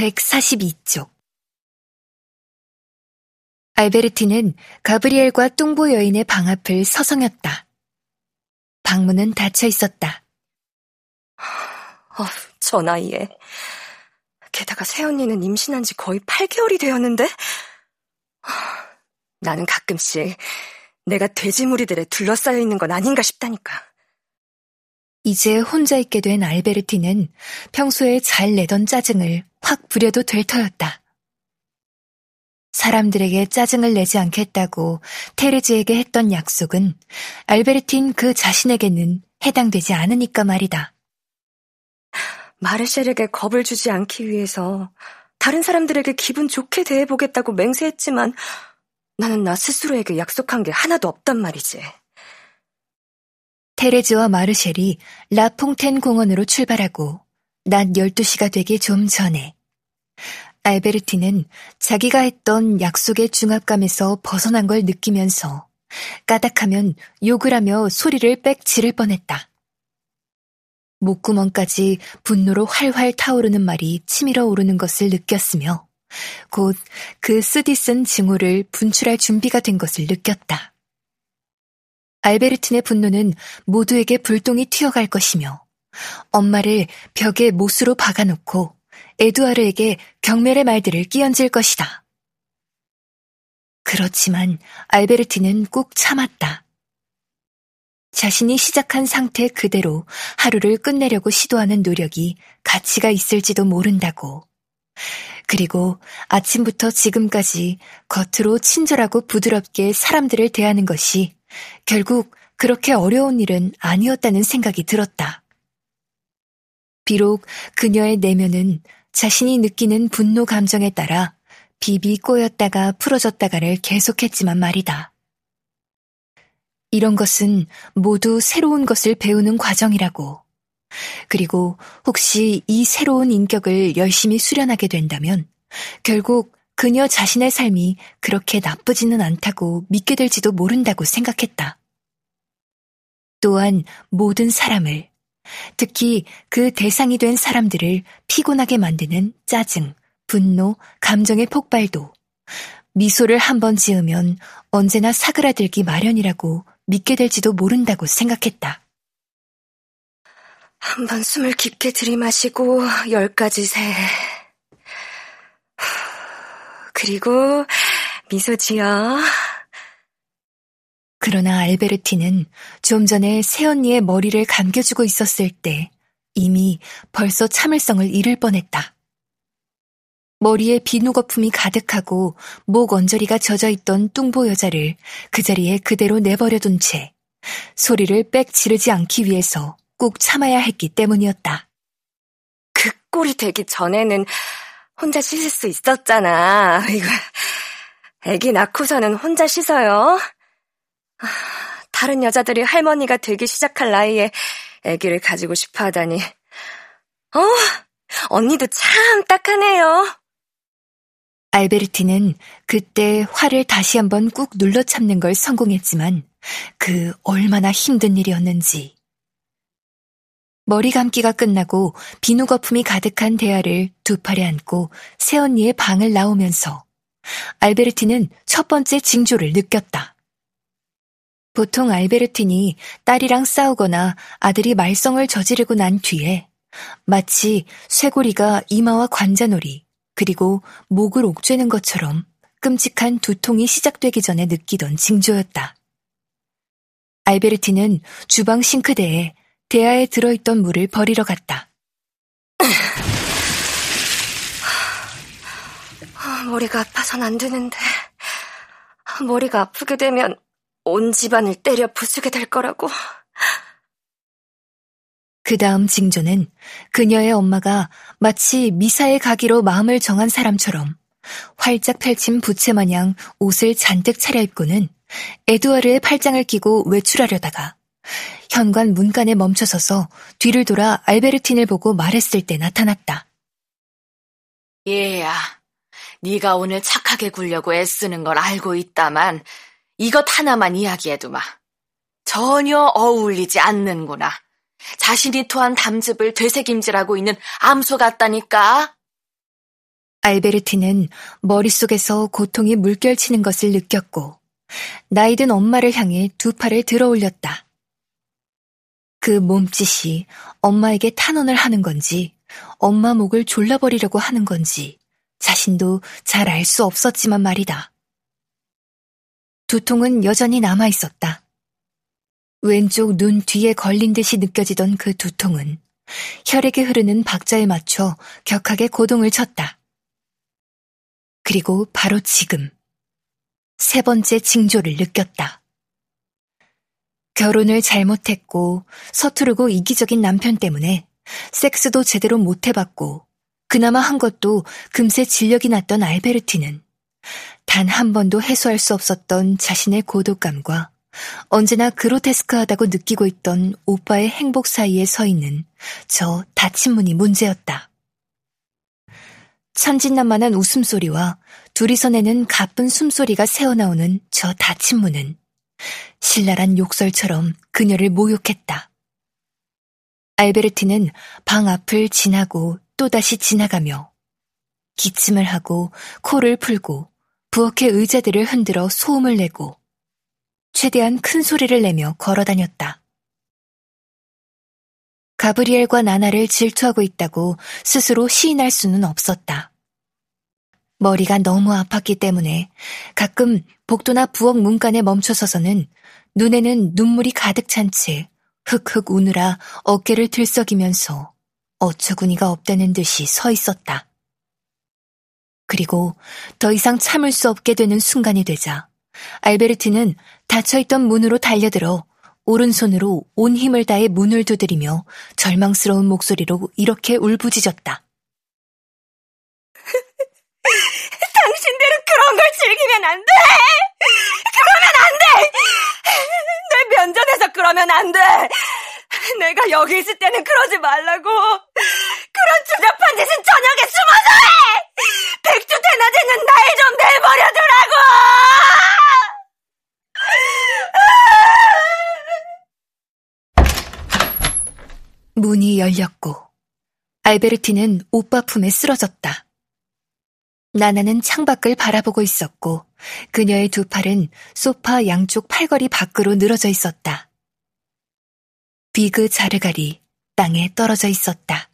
142쪽 알베르티는 가브리엘과 뚱보 여인의 방 앞을 서성였다. 방문은 닫혀 있었다. 어, 저 나이에. 게다가 새언니는 임신한 지 거의 8개월이 되었는데? 나는 가끔씩 내가 돼지무리들에 둘러싸여 있는 건 아닌가 싶다니까. 이제 혼자 있게 된 알베르티는 평소에 잘 내던 짜증을 확 부려도 될 터였다. 사람들에게 짜증을 내지 않겠다고 테레즈에게 했던 약속은 알베르틴 그 자신에게는 해당되지 않으니까 말이다. 마르셀에게 겁을 주지 않기 위해서 다른 사람들에게 기분 좋게 대해보겠다고 맹세했지만 나는 나 스스로에게 약속한 게 하나도 없단 말이지. 테레즈와 마르셸이 라퐁텐 공원으로 출발하고 낮 12시가 되기 좀 전에 알베르티는 자기가 했던 약속의 중압감에서 벗어난 걸 느끼면서 까닥하면 욕을 하며 소리를 빽 지를 뻔했다. 목구멍까지 분노로 활활 타오르는 말이 치밀어 오르는 것을 느꼈으며 곧 그 쓰디쓴 증오를 분출할 준비가 된 것을 느꼈다. 알베르틴의 분노는 모두에게 불똥이 튀어갈 것이며 엄마를 벽에 못으로 박아놓고 에두아르에게 경멸의 말들을 끼얹을 것이다. 그렇지만 알베르틴은 꾹 참았다. 자신이 시작한 상태 그대로 하루를 끝내려고 시도하는 노력이 가치가 있을지도 모른다고. 그리고 아침부터 지금까지 겉으로 친절하고 부드럽게 사람들을 대하는 것이 결국 그렇게 어려운 일은 아니었다는 생각이 들었다. 비록 그녀의 내면은 자신이 느끼는 분노 감정에 따라 비비 꼬였다가 풀어졌다가를 계속했지만 말이다. 이런 것은 모두 새로운 것을 배우는 과정이라고. 그리고 혹시 이 새로운 인격을 열심히 수련하게 된다면 결국 그녀 자신의 삶이 그렇게 나쁘지는 않다고 믿게 될지도 모른다고 생각했다. 또한 모든 사람을, 특히 그 대상이 된 사람들을 피곤하게 만드는 짜증, 분노, 감정의 폭발도 미소를 한 번 지으면 언제나 사그라들기 마련이라고 믿게 될지도 모른다고 생각했다. 한 번 숨을 깊게 들이마시고 열 가지 세. 그리고 미소 지어. 그러나 알베르티는 좀 전에 새언니의 머리를 감겨주고 있었을 때 이미 벌써 참을성을 잃을 뻔했다. 머리에 비누 거품이 가득하고 목 언저리가 젖어 있던 뚱보 여자를 그 자리에 그대로 내버려둔 채 소리를 빽 지르지 않기 위해서 꾹 참아야 했기 때문이었다. 그 꼴이 되기 전에는 혼자 씻을 수 있었잖아. 이거 애기 낳고서는 혼자 씻어요. 다른 여자들이 할머니가 되기 시작할 나이에 애기를 가지고 싶어 하다니. 어, 언니도 참 딱하네요. 알베르티는 그때 화를 다시 한번 꾹 눌러 참는 걸 성공했지만 그 얼마나 힘든 일이었는지. 머리 감기가 끝나고 비누 거품이 가득한 대야를 두 팔에 안고 새언니의 방을 나오면서 알베르티는 첫 번째 징조를 느꼈다. 보통 알베르틴이 딸이랑 싸우거나 아들이 말썽을 저지르고 난 뒤에 마치 쇠고리가 이마와 관자놀이 그리고 목을 옥죄는 것처럼 끔찍한 두통이 시작되기 전에 느끼던 징조였다. 알베르틴은 주방 싱크대에 대야에 들어있던 물을 버리러 갔다. 머리가 아파선 안 되는데 머리가 아프게 되면 온 집안을 때려 부수게 될 거라고. 그 다음 징조는 그녀의 엄마가 마치 미사에 가기로 마음을 정한 사람처럼 활짝 펼친 부채 마냥 옷을 잔뜩 차려입고는 에드와르의 팔짱을 끼고 외출하려다가 현관 문간에 멈춰서서 뒤를 돌아 알베르틴을 보고 말했을 때 나타났다. 얘야, 네가 오늘 착하게 굴려고 애쓰는 걸 알고 있다만 이것 하나만 이야기해두마. 전혀 어울리지 않는구나. 자신이 토한 담즙을 되새김질하고 있는 암소 같다니까. 알베르티는 머릿속에서 고통이 물결치는 것을 느꼈고 나이든 엄마를 향해 두 팔을 들어 올렸다. 그 몸짓이 엄마에게 탄원을 하는 건지 엄마 목을 졸라버리려고 하는 건지 자신도 잘 알 수 없었지만 말이다. 두통은 여전히 남아 있었다. 왼쪽 눈 뒤에 걸린 듯이 느껴지던 그 두통은 혈액에 흐르는 박자에 맞춰 격하게 고동을 쳤다. 그리고 바로 지금 세 번째 징조를 느꼈다. 결혼을 잘못했고 서투르고 이기적인 남편 때문에 섹스도 제대로 못 해봤고 그나마 한 것도 금세 진력이 났던 알베르티는 단 한 번도 해소할 수 없었던 자신의 고독감과 언제나 그로테스크하다고 느끼고 있던 오빠의 행복 사이에 서 있는 저 닫힌 문이 문제였다. 천진난만한 웃음소리와 둘이서 내는 가쁜 숨소리가 새어나오는 저 닫힌 문은 신랄한 욕설처럼 그녀를 모욕했다. 알베르티는 방 앞을 지나고 또다시 지나가며 기침을 하고 코를 풀고 부엌의 의자들을 흔들어 소음을 내고 최대한 큰 소리를 내며 걸어 다녔다. 가브리엘과 나나를 질투하고 있다고 스스로 시인할 수는 없었다. 머리가 너무 아팠기 때문에 가끔 복도나 부엌 문간에 멈춰서서는 눈에는 눈물이 가득 찬 채 흑흑 우느라 어깨를 들썩이면서 어처구니가 없다는 듯이 서 있었다. 그리고 더 이상 참을 수 없게 되는 순간이 되자 알베르트는 닫혀있던 문으로 달려들어 오른손으로 온 힘을 다해 문을 두드리며 절망스러운 목소리로 이렇게 울부짖었다. 당신들은 그런 걸 즐기면 안 돼! 그러면 안 돼! 날 면전에서 그러면 안 돼! 내가 여기 있을 때는 그러지 말라고! 그런 추잡한 짓은 저녁에 숨어서 해! 백주 대낮에는 날 좀 내버려 두라고! 문이 열렸고 알베르티는 오빠 품에 쓰러졌다. 나나는 창밖을 바라보고 있었고 그녀의 두 팔은 소파 양쪽 팔걸이 밖으로 늘어져 있었다. 비그 자르갈이 땅에 떨어져 있었다.